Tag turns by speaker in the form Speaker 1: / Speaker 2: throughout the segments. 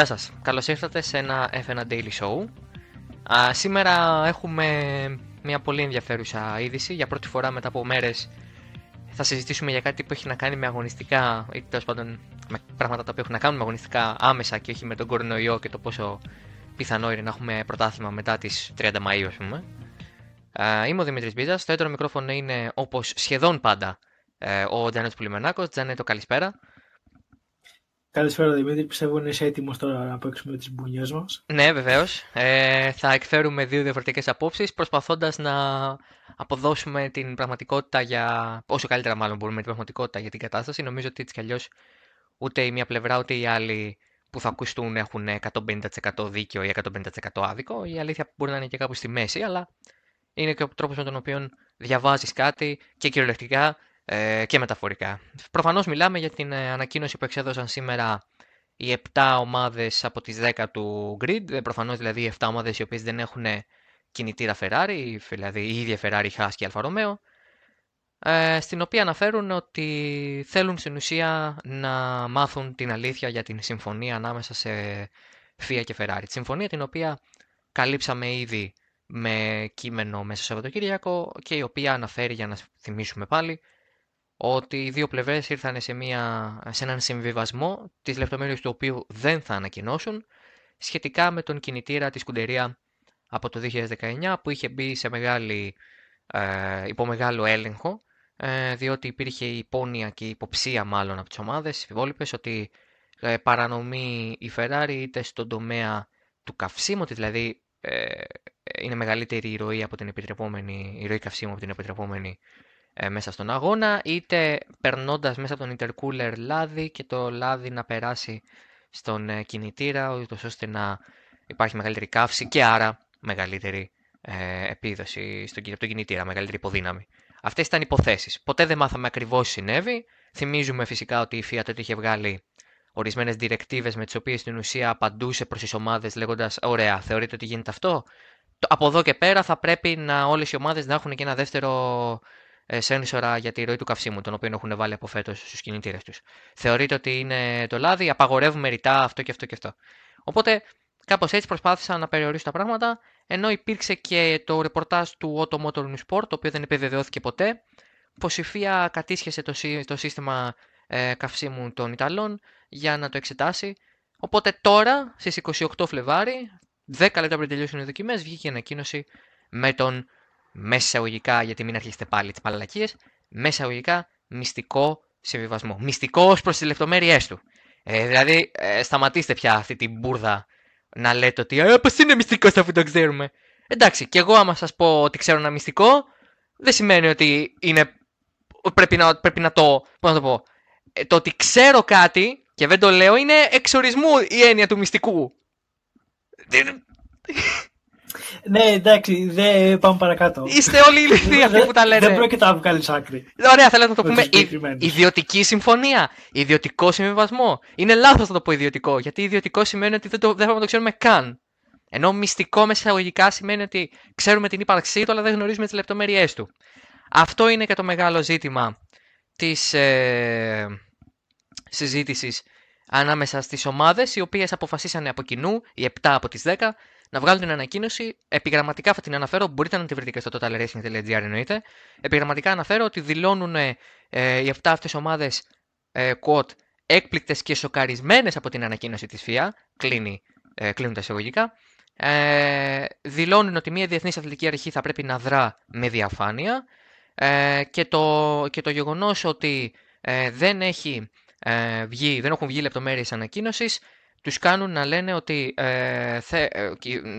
Speaker 1: Γεια σας. Καλώς ήρθατε σε ένα F1 Daily Show. Α, σήμερα έχουμε μια πολύ ενδιαφέρουσα είδηση. Για πρώτη φορά μετά από μέρες θα συζητήσουμε για κάτι που έχει να κάνει με αγωνιστικά ή τέλος πάντων με πράγματα τα οποία έχουν να κάνουν με αγωνιστικά άμεσα και όχι με τον κορονοϊό και το πόσο πιθανό είναι να έχουμε πρωτάθλημα μετά τις 30 Μαΐου ας πούμε. Α, είμαι ο Δημήτρης Μπίζας, το έντονο μικρόφωνο είναι όπως σχεδόν πάντα ε, ο Τζάνετ Πουλιμενάκος. Τζάνετ, καλησπέρα.
Speaker 2: Καλησπέρα Δημήτρη, πιστεύω ότι είσαι έτοιμος τώρα να παίξουμε τις μπουνιές μας.
Speaker 1: Ναι, βεβαίως. Ε, θα εκφέρουμε δύο διαφορετικές απόψεις, προσπαθώντας να αποδώσουμε την πραγματικότητα για. όσο καλύτερα, μάλλον μπορούμε την πραγματικότητα για την κατάσταση. Νομίζω ότι έτσι κι αλλιώς ούτε η μία πλευρά ούτε οι άλλοι που θα ακουστούν έχουν 150% δίκιο ή 150% άδικο. Η αλήθεια μπορεί να είναι και κάπου στη μέση, αλλά είναι και ο τρόπος με τον οποίο διαβάζεις κάτι και κυριολεκτικά ε, και μεταφορικά. Προφανώς μιλάμε για την ε, ανακοίνωση που εξέδωσαν σήμερα οι 7 ομάδες από τις 10 του grid, ε, προφανώς δηλαδή οι 7 ομάδες οι οποίες δεν έχουν κινητήρα Ferrari, δηλαδή η ίδια Ferrari, Haas και Alfa Romeo, στην οποία αναφέρουν ότι θέλουν στην ουσία να μάθουν την αλήθεια για την συμφωνία ανάμεσα σε FIA και Ferrari. Τη συμφωνία την οποία καλύψαμε ήδη με κείμενο μέσα στο Σαββατοκύριακο και η οποία αναφέρει, για να θυμίσουμε πάλι, ότι οι δύο πλευρές ήρθαν σε, μια, σε έναν συμβιβασμό, τις λεπτομέρειες του οποίου δεν θα ανακοινώσουν, σχετικά με τον κινητήρα της Κουντερία από το 2019 που είχε μπει σε μεγάλη, ε, υπό μεγάλο έλεγχο ε, διότι υπήρχε υπόνοια και υποψία μάλλον από τις ομάδες υπόλοιπες ότι ε, παρανομεί η Ferrari είτε στον τομέα του καυσίμου, ότι δηλαδή ε, είναι μεγαλύτερη η ροή, από την επιτρεπόμενη, η ροή καυσίμου από την επιτρεπόμενη ε, μέσα στον αγώνα, είτε περνώντας μέσα από τον intercooler λάδι και το λάδι να περάσει στον ε, κινητήρα, ώστε να υπάρχει μεγαλύτερη καύση και άρα μεγαλύτερη ε, επίδοση στον, από τον κινητήρα, μεγαλύτερη υποδύναμη. Αυτές ήταν υποθέσεις. Ποτέ δεν μάθαμε ακριβώς τι συνέβη. Θυμίζουμε φυσικά ότι η Fiat τότε είχε βγάλει ορισμένες διρεκτίβες με τις οποίες στην ουσία απαντούσε προς τις ομάδες λέγοντας «Ωραία, θεωρείτε ότι γίνεται αυτό» από εδώ και πέρα θα πρέπει να όλες οι ομάδες να έχουν και ένα δεύτερο ε, σένσορα για τη ροή του καυσίμου, τον οποίο έχουν βάλει από φέτος στους κινητήρες τους. Θεωρείτε ότι είναι το λάδι, απαγορεύουμε ρητά αυτό και αυτό και αυτό. Οπότε κάπως έτσι προσπάθησαν να περιορίσουν τα πράγματα, ενώ υπήρξε και το ρεπορτάζ του Auto Motor News Sport, το οποίο δεν επιβεβαιώθηκε ποτέ, πως η FIA κατήσχεσε το, το σύστημα ε, καυσίμου των Ιταλών για να το εξετάσει. Οπότε τώρα, στις 28 Φλεβάρι, 10 λεπτά πριν τελειώσουν οι δοκιμές, βγήκε η ανακοίνωση με τον μέσα εισαγωγικά, γιατί μην αρχίσετε πάλι τις παλακίε, μέσα εισαγωγικά μυστικό συμβιβασμό. Μυστικό ως προς τις λεπτομέρειές του. Ε, δηλαδή, ε, σταματήστε πια αυτή την μπουρδα να λέτε ότι ε, πώς είναι μυστικό αφού το ξέρουμε. Εντάξει, και εγώ άμα σας πω ότι ξέρω ένα μυστικό, δεν σημαίνει ότι είναι, πρέπει, να, πρέπει να το, πώς να το πω, ε, το ότι ξέρω κάτι και δεν το λέω είναι εξορισμού η έννοια του μυστικού.
Speaker 2: Ναι, εντάξει, δεν πάμε παρακάτω.
Speaker 1: Είστε όλοι ηλικιοί αυτοί που τα λένε.
Speaker 2: Δεν πρόκειται να βγάλεις άκρη.
Speaker 1: Ωραία, θέλω να το πούμε. Ιδιωτική συμφωνία. Ιδιωτικό συμβιβασμό. Είναι λάθος να το πω ιδιωτικό. Γιατί ιδιωτικό σημαίνει ότι δεν, το, δεν πρέπει να το ξέρουμε καν. Ενώ μυστικό μέσα εισαγωγικά σημαίνει ότι ξέρουμε την ύπαρξή του, αλλά δεν γνωρίζουμε τις λεπτομέρειές του. Αυτό είναι και το μεγάλο ζήτημα της ε, συζήτησης ανάμεσα στις ομάδες, οι οποίες αποφασίσανε από κοινού, οι 7 από τις 10, να βγάλουν την ανακοίνωση. Επιγραμματικά θα την αναφέρω, μπορείτε να τη βρείτε και στο totalracing.gr εννοείται. Επιγραμματικά αναφέρω ότι δηλώνουν ε, οι 7 αυτές ομάδες ε, quote, έκπληκτες και σοκαρισμένες από την ανακοίνωση της FIA. Κλείνει, ε, κλείνουν τα εισαγωγικά. Ε, δηλώνουν ότι μια διεθνής αθλητική αρχή θα πρέπει να δρά με διαφάνεια ε, και το, και το γεγονός ότι ε, δεν, έχει, ε, βγει, δεν έχουν βγει λεπτομέρειες ανακοίνωσης τους κάνουν να λένε ότι, ε, θε, ε,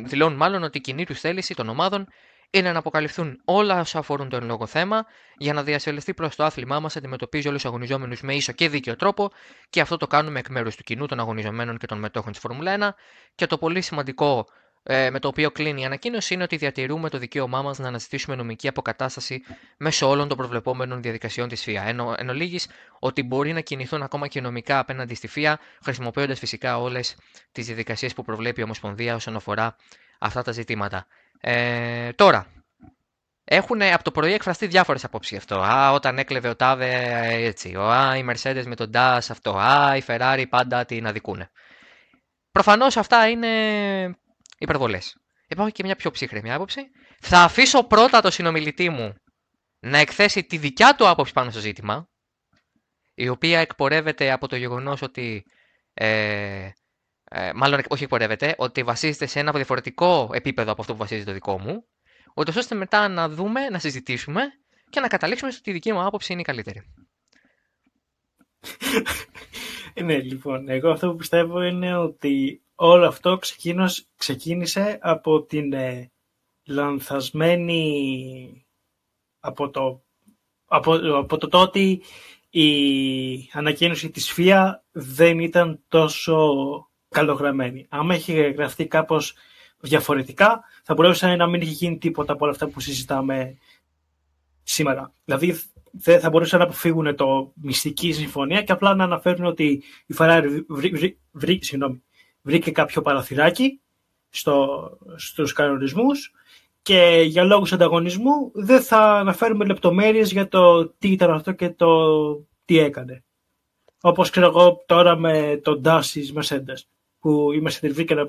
Speaker 1: δηλώνουν μάλλον ότι η κοινή τους θέληση των ομάδων είναι να αποκαλυφθούν όλα όσα αφορούν το εν λόγω θέμα για να διασφαλιστεί προς το άθλημά μας αντιμετωπίζει όλους τους αγωνιζόμενους με ίσο και δίκαιο τρόπο και αυτό το κάνουμε εκ μέρους του κοινού των αγωνιζομένων και των μετόχων της Φόρμουλα 1. Και το πολύ σημαντικό ε, με το οποίο κλείνει η ανακοίνωση είναι ότι διατηρούμε το δικαίωμά μας να αναζητήσουμε νομική αποκατάσταση μέσω όλων των προβλεπόμενων διαδικασιών της ΦΙΑ. Ενώ, εν ολίγης, ότι μπορεί να κινηθούν ακόμα και νομικά απέναντι στη ΦΙΑ, χρησιμοποιώντας φυσικά όλες τις διαδικασίες που προβλέπει η Ομοσπονδία όσον αφορά αυτά τα ζητήματα. Ε, τώρα, έχουν από το πρωί εκφραστεί διάφορες απόψεις αυτό. Α, όταν έκλεβε ο Τάβε έτσι. Α, οι Mercedes με τον DAS αυτό. Α, η Ferrari πάντα την αδικούνε. Προφανώς αυτά είναι υπερβολές. Υπάρχει και μια πιο ψύχρεμη άποψη. Θα αφήσω πρώτα το συνομιλητή μου να εκθέσει τη δικιά του άποψη πάνω στο ζήτημα, η οποία εκπορεύεται από το γεγονός ότι, ε, ε, μάλλον όχι εκπορεύεται, ότι βασίζεται σε ένα διαφορετικό επίπεδο από αυτό που βασίζεται το δικό μου, ούτως ώστε μετά να δούμε, να συζητήσουμε και να καταλήξουμε στο ότι η δική μου άποψη είναι η καλύτερη.
Speaker 2: ναι, λοιπόν, εγώ αυτό που πιστεύω είναι ότι όλο αυτό ξεκίνησε από την ε, λανθασμένη από το, από, από το ότι η ανακοίνωση της ΦΙΑ δεν ήταν τόσο καλογραμμένη. Αν έχει γραφτεί κάπως διαφορετικά, θα μπορούσε να μην έχει γίνει τίποτα από όλα αυτά που συζητάμε σήμερα. Δηλαδή, δεν θα μπορούσαν να αποφύγουν το μυστική συμφωνία και απλά να αναφέρουν ότι η Ferrari βρήκε κάποιο παραθυράκι στο, στους κανονισμούς και για λόγους ανταγωνισμού δεν θα αναφέρουμε λεπτομέρειες για το τι ήταν αυτό και το τι έκανε. Όπως ξέρω εγώ τώρα με τον DAS της Mercedes που η Mercedes βρήκε ένα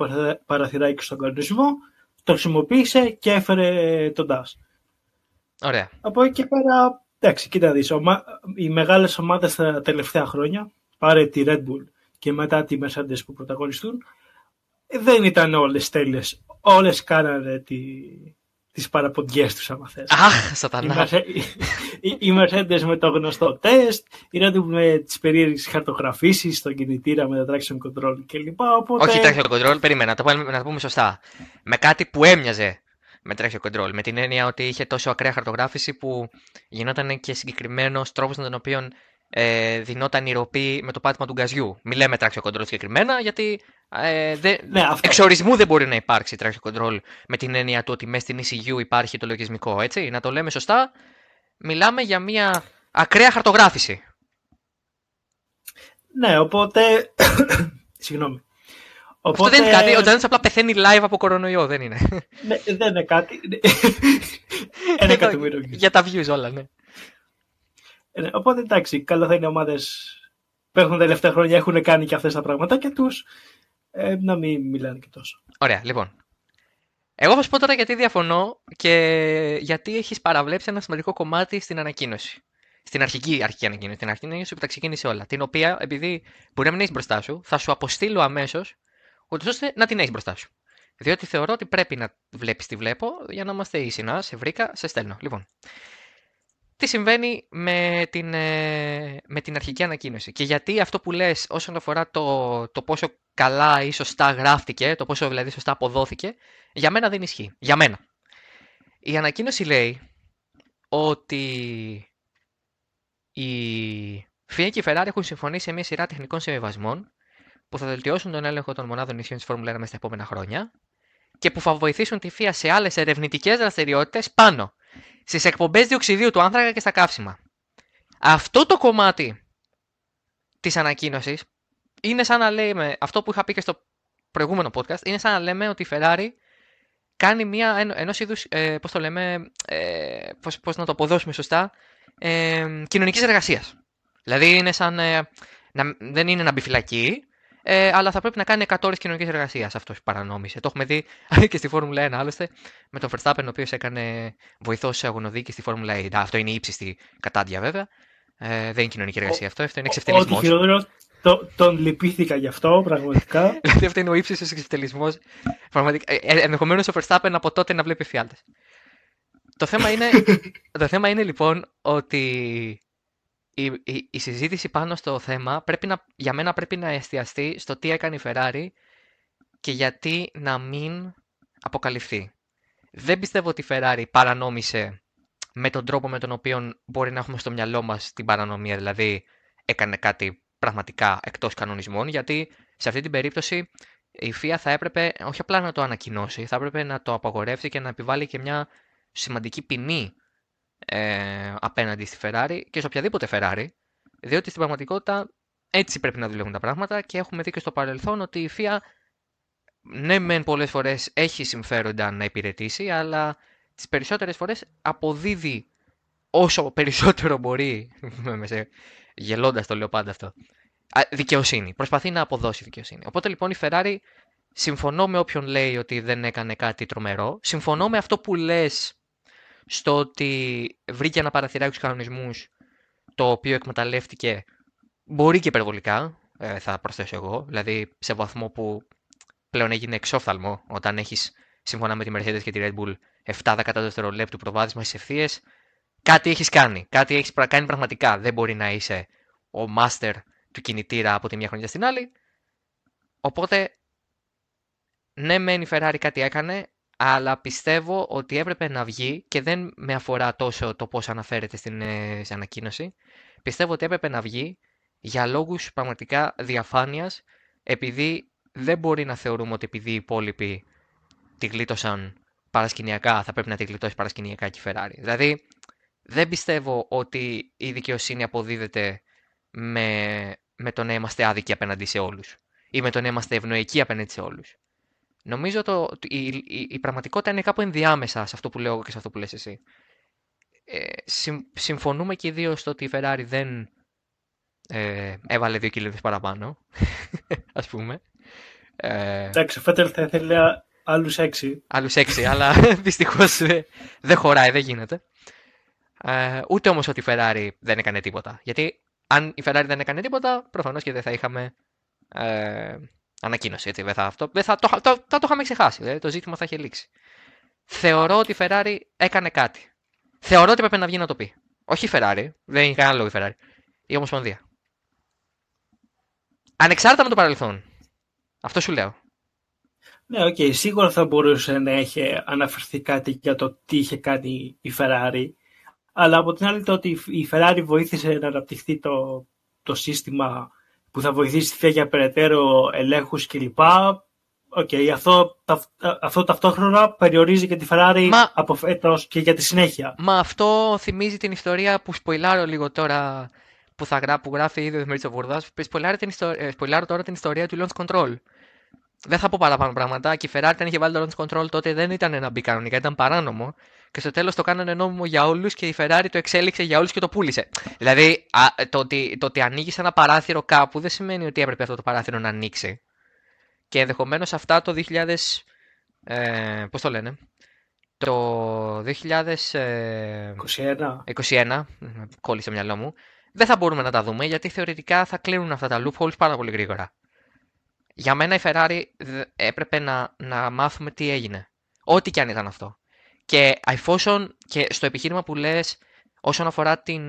Speaker 2: παραθυράκι στον κανονισμό, το χρησιμοποίησε και έφερε τον DAS.
Speaker 1: Ωραία.
Speaker 2: Από εκεί και πέρα, εντάξει, κοίτα δεις, οι μεγάλες ομάδες τα τελευταία χρόνια, πάρε τη Red Bull και μετά τη Mercedes που πρωταγωνιστούν, δεν ήταν όλες τέλειες. Όλες κάνανε τη, τις παραποντιές τους άμα θες.
Speaker 1: Αχ, σατανά.
Speaker 2: Οι Mercedes με το γνωστό τεστ, οι Red με τις περίεργες χαρτογραφήσεις στον κινητήρα με το traction control κλπ. Οπότε...
Speaker 1: Όχι traction control, περίμενα, να το, να το πούμε σωστά. Με κάτι που έμοιαζε με traction control. Με την έννοια ότι είχε τόσο ακραία χαρτογράφηση που γινόταν και συγκεκριμένος τρόπος με τον οποίο ε, δινόταν η ροπή με το πάτημα του γκαζιού. Μην λέμε traction control συγκεκριμένα, γιατί ε, δε, ναι, εξορισμού δεν μπορεί να υπάρξει traction control με την έννοια του ότι μέσα στην ECU υπάρχει το λογισμικό. Έτσι, να το λέμε σωστά, μιλάμε για μια ακραία χαρτογράφηση.
Speaker 2: Ναι, οπότε. Συγγνώμη.
Speaker 1: Οπότε... Αυτό δεν είναι κάτι. Ο Τζάνι απλά πεθαίνει live από κορονοϊό, δεν είναι.
Speaker 2: Ναι, δεν είναι κάτι. Ένα εκατομμύριο.
Speaker 1: Για τα views όλα, ναι.
Speaker 2: Ε, οπότε εντάξει, καλό θα είναι ομάδες που έχουν τα τελευταία χρόνια έχουν κάνει και αυτές τα πράγματα και τους ε, να μην μιλάνε και τόσο.
Speaker 1: Ωραία, λοιπόν. Εγώ θα σου πω τώρα γιατί διαφωνώ και γιατί έχεις παραβλέψει ένα σημαντικό κομμάτι στην ανακοίνωση. Στην αρχική, αρχική ανακοίνωση, την ανακοίνωση που τα ξεκίνησε όλα. Την οποία, επειδή μπορεί να μην έχεις μπροστά σου, θα σου αποστείλω αμέσως, ούτως ώστε να την έχεις μπροστά σου. Διότι θεωρώ ότι πρέπει να βλέπεις τι βλέπω για να είμαστε ίσοι. Να σε βρήκα, σε στέλνω. Λοιπόν, τι συμβαίνει με την, ε, με την αρχική ανακοίνωση και γιατί αυτό που λες όσον αφορά το, το πόσο καλά ή σωστά γράφτηκε, το πόσο δηλαδή σωστά αποδόθηκε, για μένα δεν ισχύει. Για μένα. Η ανακοίνωση λέει ότι η FIA και η Ferrari έχουν συμφωνήσει σε μια σειρά τεχνικών συμβιβασμών που θα βελτιώσουν τον έλεγχο των μονάδων ισχύων της Φόρμουλα 1 μέσα στα επόμενα χρόνια και που θα βοηθήσουν τη FIA σε άλλες ερευνητικές δραστηριότητες πάνω στις εκπομπές διοξιδίου του άνθρακα και στα καύσιμα. Αυτό το κομμάτι της ανακοίνωσης είναι σαν να λέμε, αυτό που είχα πει και στο προηγούμενο podcast, είναι σαν να λέμε ότι η Ferrari κάνει μια ενός είδους, ε, πώς το λέμε, ε, πώς, πώς να το αποδώσουμε σωστά, ε, κοινωνικής εργασίας. Δηλαδή είναι σαν, ε, να, δεν είναι να μπει φυλακή, ε, αλλά θα πρέπει να κάνει 100 ώρες κοινωνικής εργασίας. Αυτό παρανόμησε. Το έχουμε δει και στη Φόρμουλα 1 άλλωστε με τον Verstappen, ο οποίος έκανε βοηθό σε αγωνοδίκη στη Φόρμουλα 1. Αυτό είναι η ύψιστη κατάντια βέβαια. Ε, δεν είναι κοινωνική εργασία αυτό, αυτό είναι εξευτελισμός.
Speaker 2: Ό,τι χειρότερο, το, τον λυπήθηκα γι' αυτό, πραγματικά.
Speaker 1: δηλαδή αυτό είναι ο ύψιστος εξευτελισμός. Ε, ε, Ενδεχομένως ο Verstappen από τότε να βλέπει φιάλτες. Το θέμα είναι, το θέμα είναι λοιπόν ότι η, η, η, συζήτηση πάνω στο θέμα πρέπει να, για μένα πρέπει να εστιαστεί στο τι έκανε η Ferrari και γιατί να μην αποκαλυφθεί. Δεν πιστεύω ότι η Ferrari παρανόμησε με τον τρόπο με τον οποίο μπορεί να έχουμε στο μυαλό μας την παρανομία, δηλαδή έκανε κάτι πραγματικά εκτός κανονισμών, γιατί σε αυτή την περίπτωση η FIA θα έπρεπε όχι απλά να το ανακοινώσει, θα έπρεπε να το απαγορεύσει και να επιβάλλει και μια σημαντική ποινή ε, απέναντι στη Ferrari και σε οποιαδήποτε Ferrari, διότι στην πραγματικότητα έτσι πρέπει να δουλεύουν τα πράγματα και έχουμε δει και στο παρελθόν ότι η FIA ναι μεν πολλές φορές έχει συμφέροντα να υπηρετήσει, αλλά τις περισσότερες φορές αποδίδει όσο περισσότερο μπορεί, γελώντας το λέω πάντα αυτό, δικαιοσύνη. Προσπαθεί να αποδώσει δικαιοσύνη. Οπότε λοιπόν η Ferrari, συμφωνώ με όποιον λέει ότι δεν έκανε κάτι τρομερό. Συμφωνώ με αυτό που λες στο ότι βρήκε ένα παραθυράκι στους κανονισμούς το οποίο εκμεταλλεύτηκε μπορεί και υπερβολικά, ε, θα προσθέσω εγώ, δηλαδή σε βαθμό που πλέον έγινε εξόφθαλμο όταν έχεις σύμφωνα με τη Mercedes και τη Red Bull 7 δευτερολέπτου προβάδισμα στις ευθείες, κάτι έχεις κάνει, κάτι έχεις κάνει πραγματικά. Δεν μπορεί να είσαι ο master του κινητήρα από τη μια χρονιά στην άλλη. Οπότε, ναι μεν η Ferrari κάτι έκανε, αλλά πιστεύω ότι έπρεπε να βγει και δεν με αφορά τόσο το πώς αναφέρεται στην, ε, ανακοίνωση. Πιστεύω ότι έπρεπε να βγει για λόγους πραγματικά διαφάνειας, επειδή δεν μπορεί να θεωρούμε ότι επειδή οι υπόλοιποι τη γλίτωσαν παρασκηνιακά, θα πρέπει να τη γλιτώσει παρασκηνιακά και η Ferrari. Δηλαδή, δεν πιστεύω ότι η δικαιοσύνη αποδίδεται με, με το να είμαστε άδικοι απέναντι σε όλους ή με το να είμαστε ευνοϊκοί απέναντι σε όλους. Νομίζω ότι η, η, η, πραγματικότητα είναι κάπου ενδιάμεσα σε αυτό που λέω και σε αυτό που λες εσύ. Ε, συμφωνούμε και οι δύο στο ότι η Ferrari δεν ε, έβαλε δύο κιλίδες παραπάνω, ας πούμε.
Speaker 2: Ε, Εντάξει, ο Φέτελ θα ήθελε άλλους έξι.
Speaker 1: Άλλους έξι, αλλά δυστυχώς δεν χωράει, δεν γίνεται. Ε, ούτε όμως ότι η Ferrari δεν έκανε τίποτα. Γιατί αν η Ferrari δεν έκανε τίποτα, προφανώς και δεν θα είχαμε ε, ανακοίνωση. Έτσι, δεν θα, αυτό, δεν θα, το, το, το, το είχαμε ξεχάσει. Δηλαδή, το ζήτημα θα είχε λήξει. Θεωρώ ότι η Ferrari έκανε κάτι. Θεωρώ ότι πρέπει να βγει να το πει. Όχι η Ferrari, δεν είναι κανένα λόγο η Ferrari. Η Ομοσπονδία. Ανεξάρτητα με το παρελθόν. Αυτό σου λέω.
Speaker 2: Ναι, OK, okay. σίγουρα θα μπορούσε να έχει αναφερθεί κάτι για το τι είχε κάνει η Ferrari. Αλλά από την άλλη το ότι η Ferrari βοήθησε να αναπτυχθεί το, το σύστημα που θα βοηθήσει τη για περαιτέρω ελέγχους κλπ. OK, okay, αυτό, αυτό ταυτόχρονα περιορίζει και τη Ferrari Μα... από φέτος και για τη συνέχεια.
Speaker 1: Μα αυτό θυμίζει την ιστορία που σποϊλάρω λίγο τώρα που, θα γρά, που γράφει ήδη ο Δημήτρης Βούρδα. Σποιλάρω τώρα την ιστορία του launch control. Δεν θα πω παραπάνω πράγματα. Και η Ferrari, αν είχε βάλει το launch control, τότε δεν ήταν να μπει κανονικά, ήταν παράνομο. Και στο τέλος το κάνανε νόμιμο για όλους και η Ferrari το εξέλιξε για όλους και το πούλησε. Δηλαδή, α, το, ότι, το ότι ανοίγεις ένα παράθυρο κάπου δεν σημαίνει ότι έπρεπε αυτό το παράθυρο να ανοίξει. Και ενδεχομένως αυτά το 2000. Ε, Πώς το λένε. Το 2021. 21, κόλλησε το μυαλό μου. Δεν θα μπορούμε να τα δούμε γιατί θεωρητικά θα κλείνουν αυτά τα loopholes πάρα πολύ γρήγορα. Για μένα η Ferrari έπρεπε να, να μάθουμε τι έγινε. Ό,τι και αν ήταν αυτό. Και εφόσον και στο επιχείρημα που λες όσον αφορά την,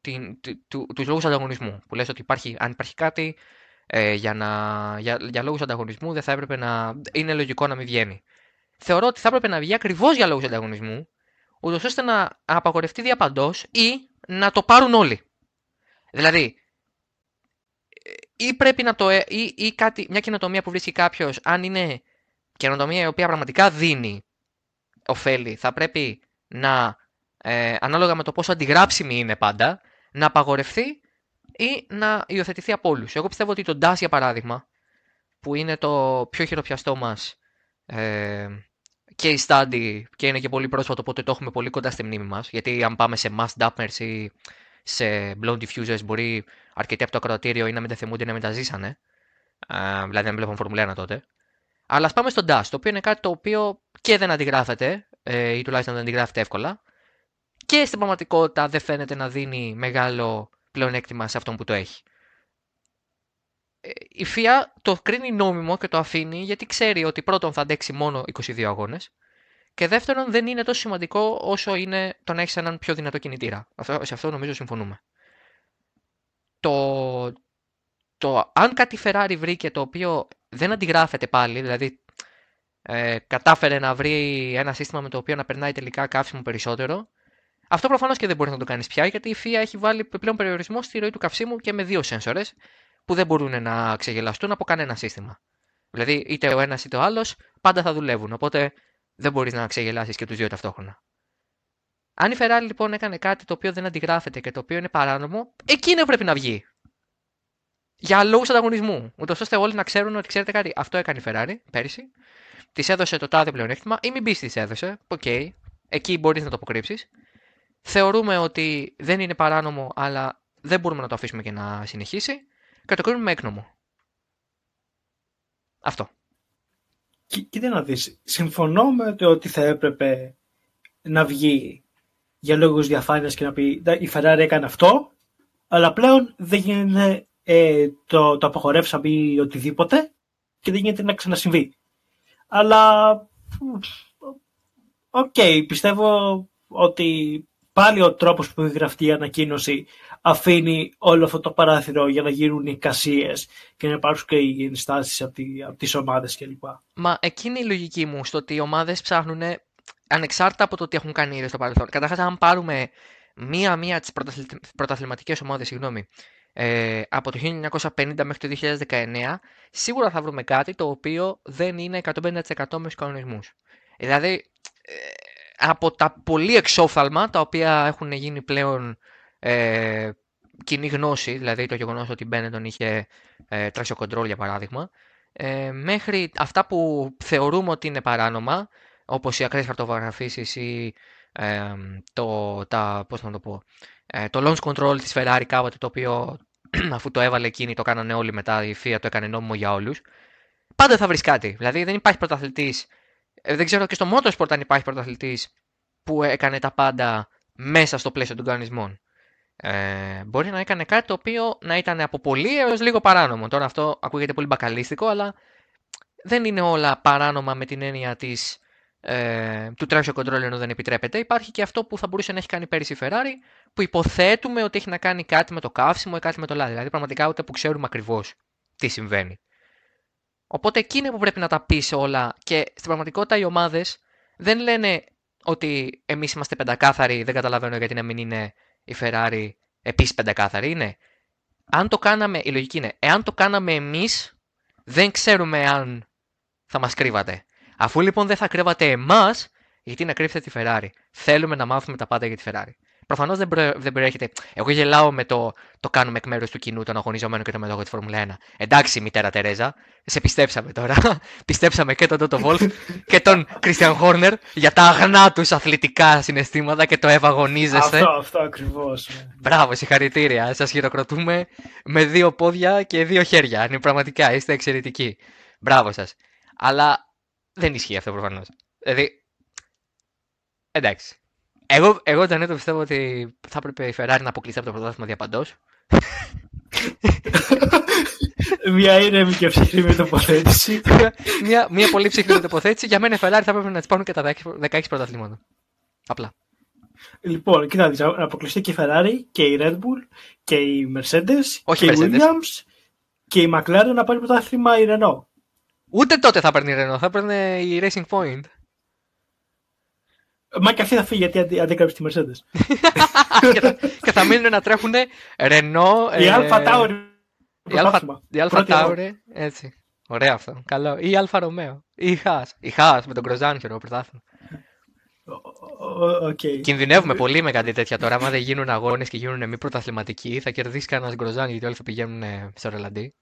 Speaker 1: την, του, τους λόγους ανταγωνισμού, που λες ότι υπάρχει, αν υπάρχει κάτι ε, για, να, για, για λόγους ανταγωνισμού δεν θα έπρεπε να είναι λογικό να μην βγαίνει. Θεωρώ ότι θα έπρεπε να βγει ακριβώς για λόγους ανταγωνισμού, ούτως ώστε να απαγορευτεί διαπαντός ή να το πάρουν όλοι. Δηλαδή, ή πρέπει να το. Ε, ή, ή κάτι, μια καινοτομία που βρίσκει κάποιος, αν είναι καινοτομία η οποία πραγματικά δίνει ωφέλη, θα πρέπει να. Ε, ανάλογα με το πόσο αντιγράψιμη είναι πάντα, να απαγορευτεί ή να υιοθετηθεί από όλους. Εγώ πιστεύω ότι το DAS, για παράδειγμα, που είναι το πιο χειροπιαστό μας ε, case study και είναι και πολύ πρόσφατο, οπότε το έχουμε πολύ κοντά στη μνήμη μας. Γιατί αν πάμε σε mass dappers ή σε blown diffusers μπορεί αρκετοί από το ακροατήριο ή να μην τα θυμούνται ή να μην τα ζήσανε. Uh, δηλαδή να βλέπουν Formula 1 τότε. Αλλά ας πάμε στο DAS, το οποίο είναι κάτι το οποίο και δεν αντιγράφεται, ε, ή τουλάχιστον δεν αντιγράφεται εύκολα, και στην πραγματικότητα δεν φαίνεται να δίνει μεγάλο πλεονέκτημα σε αυτόν που το έχει. Ε, η FIA το κρίνει νόμιμο και το αφήνει γιατί ξέρει ότι πρώτον θα αντέξει μόνο 22 αγώνες και δεύτερον, δεν είναι τόσο σημαντικό όσο είναι το να έχεις έναν πιο δυνατό κινητήρα. Αυτό, σε αυτό νομίζω συμφωνούμε. Το, το αν κάτι Ferrari βρήκε το οποίο δεν αντιγράφεται πάλι, δηλαδή ε, κατάφερε να βρει ένα σύστημα με το οποίο να περνάει τελικά καύσιμο περισσότερο, αυτό προφανώς και δεν μπορείς να το κάνεις πια, γιατί η FIA έχει βάλει πλέον περιορισμό στη ροή του καυσίμου και με δύο σένσορε που δεν μπορούν να ξεγελαστούν από κανένα σύστημα. Δηλαδή, είτε ο ένας είτε ο άλλος πάντα θα δουλεύουν. Οπότε δεν μπορείς να ξεγελάσεις και τους δύο ταυτόχρονα. Αν η Ferrari λοιπόν έκανε κάτι το οποίο δεν αντιγράφεται και το οποίο είναι παράνομο, εκείνο πρέπει να βγει. Για λόγους ανταγωνισμού. Ούτως ώστε όλοι να ξέρουν ότι ξέρετε κάτι. Αυτό έκανε η Ferrari πέρυσι. Της έδωσε το τάδε πλεονέκτημα ή μην πεις τι έδωσε. OK. Okay. Εκεί μπορείς να το αποκρύψεις. Θεωρούμε ότι δεν είναι παράνομο, αλλά δεν μπορούμε να το αφήσουμε και να συνεχίσει. και το κρίνουμε έκνομο. Αυτό.
Speaker 2: Κοίτα να δεις, συμφωνώ με το ότι θα έπρεπε να βγει για λόγους διαφάνειας και να πει η Ferrari έκανε αυτό, αλλά πλέον δεν γίνεται ε, το, το απαγορεύσαμε ή οτιδήποτε και δεν γίνεται να ξανασυμβεί. Αλλά, ok, okay, πιστεύω ότι πάλι ο τρόπος που έχει γραφτεί η ανακοίνωση αφήνει όλο αυτό το παράθυρο για να γίνουν οι εικασίες και να υπάρξουν και οι ενστάσεις από, τη, από τις ομάδες κλπ.
Speaker 1: Μα εκείνη η λογική μου στο ότι οι ομάδες ψάχνουν ανεξάρτητα από το τι έχουν κάνει ήδη στο παρελθόν. Καταρχάς, αν πάρουμε μία-μία τις πρωταθληματικές ομάδες, συγγνώμη, ε, από το 1950 μέχρι το 2019, σίγουρα θα βρούμε κάτι το οποίο δεν είναι 150% με τους κανονισμούς. Δηλαδή, ε, από τα πολύ εξόφθαλμα, τα οποία έχουν γίνει πλέον ε, κοινή γνώση, δηλαδή το γεγονός ότι η Benetton είχε ε, traction control για παράδειγμα, ε, μέχρι αυτά που θεωρούμε ότι είναι παράνομα, όπως οι ακραίες χαρτογραφήσεις ή ε, το, τα, πώς να το, πω, ε, το launch control της Ferrari κάποτε, το οποίο αφού το έβαλε εκείνη το κάνανε όλοι μετά, η FIA το έκανε νόμιμο για όλους, πάντα θα βρεις κάτι. Δηλαδή δεν υπάρχει πρωταθλητής, ε, δεν ξέρω και στο Motorsport αν υπάρχει πρωταθλητής που έκανε τα πάντα μέσα στο πλαίσιο των κανονισμών. Ε, μπορεί να έκανε κάτι το οποίο να ήταν από πολύ έως λίγο παράνομο. Τώρα αυτό ακούγεται πολύ μπακαλίστικο, αλλά δεν είναι όλα παράνομα με την έννοια της, ε, του traction control ενώ δεν επιτρέπεται. Υπάρχει και αυτό που θα μπορούσε να έχει κάνει πέρυσι η Ferrari, που υποθέτουμε ότι έχει να κάνει κάτι με το καύσιμο ή κάτι με το λάδι. Δηλαδή πραγματικά ούτε που ξέρουμε ακριβώς τι συμβαίνει. Οπότε εκείνη που πρέπει να τα πεις όλα και στην πραγματικότητα οι ομάδες δεν λένε ότι εμείς είμαστε πεντακάθαροι, δεν καταλαβαίνω γιατί να μην είναι η Ferrari επίσης πεντακάθαρη είναι. Αν το κάναμε, η λογική είναι, εάν το κάναμε εμείς, δεν ξέρουμε αν θα μας κρύβατε. Αφού λοιπόν δεν θα κρύβατε εμάς, γιατί να κρύψετε τη Ferrari. Θέλουμε να μάθουμε τα πάντα για τη Ferrari. Προφανώς δεν, προ... δεν προέρχεται. Εγώ γελάω με το το κάνουμε εκ μέρους του κοινού, τον αγωνιζόμενο και το μετόχο της Φόρμουλα 1. Εντάξει, μητέρα Τερέζα, σε πιστέψαμε τώρα. Πιστέψαμε και τον Τότο Βολφ και τον Κρίστιαν Χόρνερ για τα αγνά τους αθλητικά συναισθήματα και το ευαγωνίζεστε.
Speaker 2: Αυτό, αυτό ακριβώς. Ναι.
Speaker 1: Μπράβο, συγχαρητήρια. Σας χειροκροτούμε με δύο πόδια και δύο χέρια. Είναι πραγματικά, είστε εξαιρετικοί. Μπράβο σας. Αλλά δεν ισχύει αυτό προφανώς. Δηλαδή. Εντάξει. Εγώ, εγώ τον έτω πιστεύω ότι θα έπρεπε η Ferrari να αποκλειστεί από το πρωτάθλημα διαπαντό.
Speaker 2: μια ήρεμη και ψυχρή τοποθέτηση.
Speaker 1: μια, μια πολύ ψυχρή τοποθέτηση. Για μένα η Ferrari θα έπρεπε να της πάρουν και τα 16 πρωταθλήματα. Απλά.
Speaker 2: Λοιπόν, κοιτάξτε, να αποκλειστεί και η Ferrari και η Red Bull και η Mercedes
Speaker 1: Όχι
Speaker 2: και η
Speaker 1: Mercedes.
Speaker 2: Williams και η McLaren να πάρει πρωτάθλημα η Renault.
Speaker 1: Ούτε τότε θα παίρνει η Renault, θα παίρνει η Racing Point.
Speaker 2: Μα και αυτή θα φύγει γιατί αντι- αντέγραψε τη Mercedes.
Speaker 1: και, θα, και θα μείνουν να τρέχουν Renault.
Speaker 2: η
Speaker 1: ε,
Speaker 2: Alpha Tauri.
Speaker 1: Η Alpha,
Speaker 2: πρωτάθλημα.
Speaker 1: η Alpha
Speaker 2: Πρώτη ώρα.
Speaker 1: Tauri, έτσι. Ωραίο αυτό. Καλό. Ή η Alfa Romeo. Ή η Haas. Η Haas με τον Γκροζάν, ξέρω, πρωτάθλημα.
Speaker 2: Ο- ο- Οκ.
Speaker 1: Κινδυνεύουμε πολύ με κάτι τέτοια τώρα. Άμα δεν γίνουν αγώνες και γίνουν μη πρωταθληματικοί, θα κερδίσει κανένας Γκροζάν γιατί όλοι θα πηγαίνουν ε, στο ρελαντί.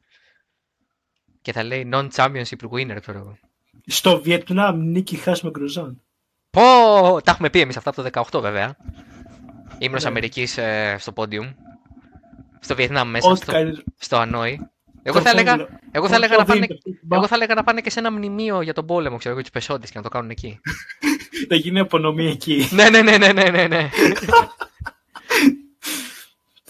Speaker 1: Και θα λέει non-championship winner, ξέρω εγώ.
Speaker 2: Στο Βιετνάμ νίκη χάσει με Γκροζάν.
Speaker 1: Πω! Τα έχουμε πει εμείς αυτά από το 18 βέβαια. Ήμουν
Speaker 2: Ναι.
Speaker 1: Αμερικής στο podium. Στο Βιετνάμ μέσα,
Speaker 2: Ό,τι
Speaker 1: στο,
Speaker 2: κάνεις.
Speaker 1: στο Ανόη. Εγώ θα, έλεγα, εγώ, θα έλεγα να πάνε, εγώ θα έλεγα να πάνε και σε ένα μνημείο για τον πόλεμο, ξέρω εγώ, τους πεσότε και να το κάνουν εκεί.
Speaker 2: Θα γίνει απονομή εκεί.
Speaker 1: ναι, ναι, ναι, ναι, ναι, ναι, ναι.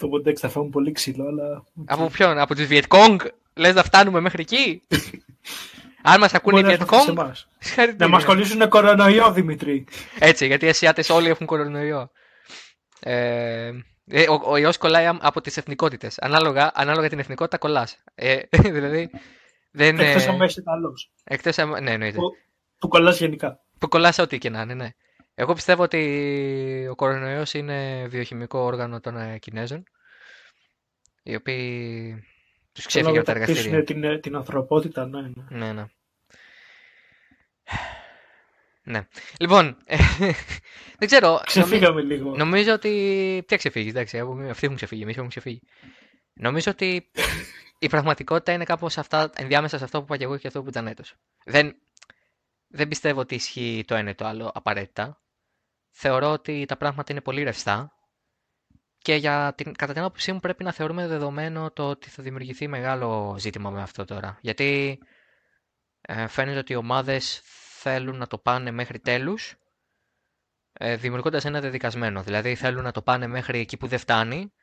Speaker 2: Το Μοντέξ θα φάμε πολύ ξύλο, αλλά.
Speaker 1: από ποιον, από τους Βιετκόγκ, λες να φτάνουμε μέχρι εκεί; Αν μας ακούνε οι
Speaker 2: Μπορεί να έρθουν σε
Speaker 1: Βιετκόγκ,
Speaker 2: εμάς.
Speaker 1: συγχαρητήρια.
Speaker 2: Να μας κολλήσουν κορονοϊό, Δημητρή.
Speaker 1: Έτσι, γιατί οι Ασιάτες όλοι έχουν κορονοϊό. Ε, ε, ο, ο ιός κολλάει αμ- από τις εθνικότητες. Ανάλογα, ανάλογα την εθνικότητα κολλάς. Ε, δηλαδή, δεν είναι...
Speaker 2: Εκτό αν είσαι Ιταλό.
Speaker 1: Εκτός άμα- Ναι, εννοείται.
Speaker 2: Που, που κολλάς γενικά.
Speaker 1: Που κολλάς ό,τι και να είναι, ναι. Εγώ πιστεύω ότι ο κορονοϊός είναι βιοχημικό όργανο των ε, Κινέζων, οι οποίοι τους ξέφυγε από τα εργαστήρια.
Speaker 2: την, την ανθρωπότητα, ναι. ναι.
Speaker 1: Ναι, ναι. Ναι. Λοιπόν, ε, δεν ξέρω. νομι-
Speaker 2: Ξεφύγαμε λίγο.
Speaker 1: Νομίζω ότι. Ποια ξεφύγει, εντάξει, εγώ- αυτοί έχουν ξεφύγει, εμείς έχουμε ξεφύγει. Νομίζω ότι η πραγματικότητα είναι κάπως αυτά, ενδιάμεσα σε αυτό που είπα και εγώ και αυτό που ήταν έτος. Δεν, δεν πιστεύω ότι ισχύει το ένα ή το άλλο απαραίτητα. Θεωρώ ότι τα πράγματα είναι πολύ ρευστά και για την, κατά την άποψή μου πρέπει να θεωρούμε δεδομένο το ότι θα δημιουργηθεί μεγάλο ζήτημα με αυτό τώρα. Γιατί ε, φαίνεται ότι οι ομάδες θέλουν να το πάνε μέχρι τέλους ε, δημιουργώντας ένα δεδικασμένο. Δηλαδή θέλουν να το πάνε μέχρι εκεί που δεν φτάνει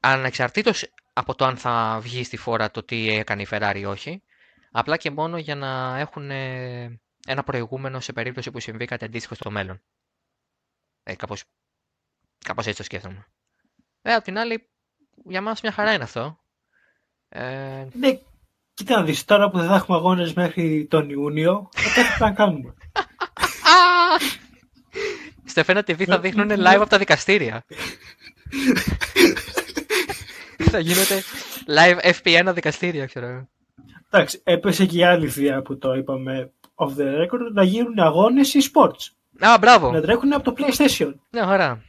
Speaker 1: ανεξαρτήτως από το αν θα βγει στη φόρα το τι έκανε η Ferrari ή όχι απλά και μόνο για να έχουν ε, ένα προηγούμενο σε περίπτωση που συμβεί κάτι αντίστοιχο στο μέλλον. Ε, κάπως, κάπως έτσι το σκέφτομαι. Ε, απ' την άλλη, για μας μια χαρά είναι αυτό.
Speaker 2: Ε... Ναι, κοίτα να δεις, τώρα που δεν θα έχουμε αγώνες μέχρι τον Ιούνιο, θα κάτι να κάνουμε.
Speaker 1: Στεφένα TV θα δείχνουν live από τα δικαστήρια. θα γίνεται live FP1 δικαστήρια, ξέρω.
Speaker 2: Εντάξει, έπεσε και η άλλη θεία που το είπαμε off the record να γίνουν αγώνες e-sports.
Speaker 1: Α, μπράβο.
Speaker 2: Να τρέχουν από το PlayStation.
Speaker 1: Ναι, χαρά.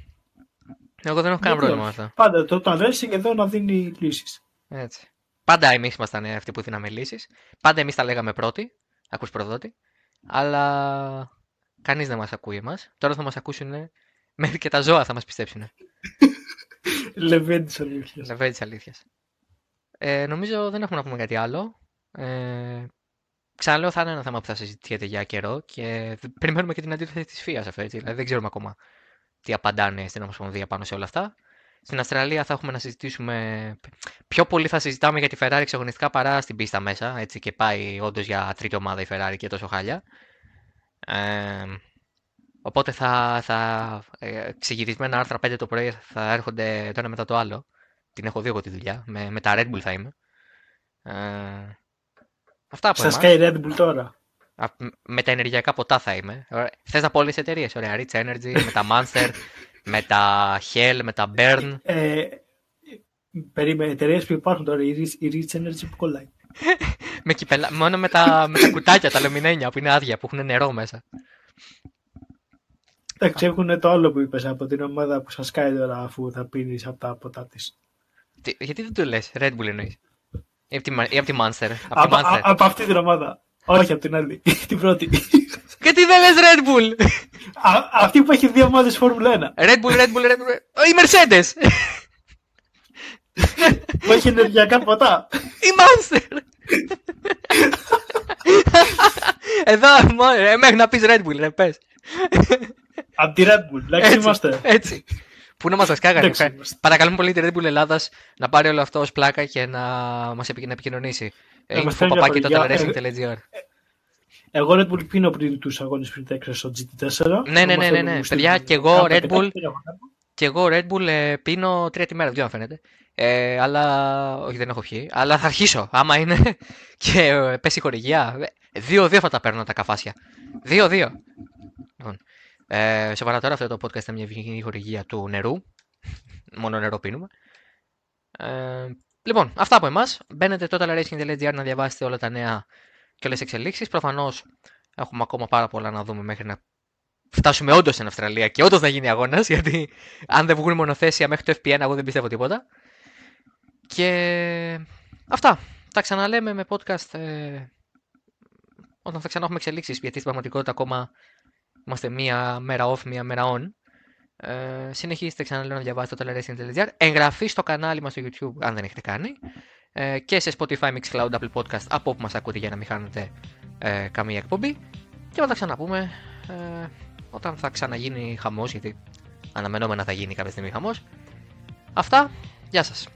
Speaker 1: Εγώ δεν έχω κανένα πρόβλημα με αυτό.
Speaker 2: Πάντα το, το και εδώ να δίνει λύσει.
Speaker 1: Έτσι. Πάντα εμείς ήμασταν αυτοί που δίναμε λύσεις. Πάντα εμείς τα λέγαμε πρώτοι. Ακούς προδότη. Αλλά κανείς δεν μας ακούει εμάς. Τώρα θα μας ακούσουν μέχρι και τα ζώα θα μας πιστέψουν.
Speaker 2: Λεβέντης τη αλήθειας.
Speaker 1: Λεβέντης αλήθειας. Ε, νομίζω δεν έχουμε να πούμε κάτι άλλο. Ε, Ξαναλέω, θα είναι ένα θέμα που θα συζητιέται για καιρό και περιμένουμε και την αντίθεση της ΦΙΑ αυτό. Έτσι. Δηλαδή, δεν ξέρουμε ακόμα τι απαντάνε στην Ομοσπονδία πάνω σε όλα αυτά. Στην Αυστραλία θα έχουμε να συζητήσουμε. Πιο πολύ θα συζητάμε για τη Ferrari εξαγωνιστικά παρά στην πίστα μέσα. Έτσι και πάει όντως για τρίτη ομάδα η Ferrari και τόσο χάλια. Ε, οπότε θα, θα ε, ξεγυρισμένα άρθρα 5 το πρωί θα έρχονται το ένα μετά το άλλο. Την έχω δει εγώ τη δουλειά. Με, με τα Red Bull θα είμαι. Ε, Αυτά από
Speaker 2: Σας κάνει Red Bull τώρα.
Speaker 1: με τα ενεργειακά ποτά θα είμαι. Θες να πω όλες τι εταιρείες. Ωραία, Rich Energy, με τα Monster, με τα Hell, με τα Burn.
Speaker 2: Ε, περίμενε, εταιρείες που υπάρχουν τώρα, η Rich, Energy που κολλάει.
Speaker 1: με κυπελα... Μόνο με τα, με τα κουτάκια, τα λεμινένια που είναι άδεια, που έχουν νερό μέσα.
Speaker 2: Εντάξει, έχουν το άλλο που είπες από την ομάδα που σας κάνει τώρα αφού θα πίνεις από τα ποτά της.
Speaker 1: Γιατί δεν το λες, Red Bull εννοείς; Ή από τη, ή από τη Monster.
Speaker 2: Από, από, από αυτή την ομάδα. Όχι, από την άλλη. την πρώτη.
Speaker 1: Γιατί δεν λες Red Bull;
Speaker 2: Α, αυτή που έχει δύο ομάδες Φόρμουλα
Speaker 1: 1. Red Bull, Red Bull, Red Bull. Η Mercedes.
Speaker 2: που έχει ενεργειακά ποτά.
Speaker 1: Η Monster. Εδώ, ε, μέχρι να πεις Red Bull, ρε, πες.
Speaker 2: Από τη Red Bull, εντάξει είμαστε.
Speaker 1: Έτσι. Πού να μας δασκάγανε. Παρακαλούμε πολύ την Red Bull Ελλάδας να πάρει όλο αυτό ως πλάκα και να μας επικοινωνήσει. Info παπάκι το teleracing.gr.
Speaker 2: Εγώ Red Bull πίνω πριν τους αγώνες πριν τα στο GT4.
Speaker 1: Ναι, ναι, ναι, ναι, ναι. Παιδιά, και εγώ Red Bull. Και εγώ Red Bull ε, πίνω τρία τη μέρα, δεν φαίνεται. Ε, αλλά. Όχι, δεν έχω πιει. Αλλά θα αρχίσω. Άμα είναι. και ε, πέσει η χορηγία. Δύο-δύο θα τα παίρνω τα καφάσια. Δύο-δύο. Λοιπόν, ε, σοβαρά τώρα αυτό το podcast είναι μια ευγενική χορηγία του νερού. Μόνο νερό πίνουμε. Ε, λοιπόν, αυτά από εμάς. Μπαίνετε totalracing.gr να διαβάσετε όλα τα νέα και όλες τις εξελίξεις. Προφανώς έχουμε ακόμα πάρα πολλά να δούμε μέχρι να φτάσουμε όντως στην Αυστραλία και όντως να γίνει αγώνας. Γιατί αν δεν βγουν μονοθέσια μέχρι το FP1, εγώ δεν πιστεύω τίποτα. Και αυτά. Τα ξαναλέμε με podcast ε, όταν θα ξανά έχουμε εξελίξεις. Γιατί στην πραγματικότητα ακόμα Είμαστε μία μέρα off, μία μέρα on. Ε, συνεχίστε ξαναλέω να διαβάζετε το teleracing.gr. Εγγραφή στο κανάλι μας στο YouTube αν δεν έχετε κάνει. Ε, και σε Spotify, Mixcloud, Apple Podcast από όπου μας ακούτε για να μην χάνετε ε, καμία εκπομπή. Και θα ξαναπούμε ε, όταν θα ξαναγίνει χαμός, γιατί αναμενόμενα θα γίνει κάποια στιγμή χαμός. Αυτά, γεια σας.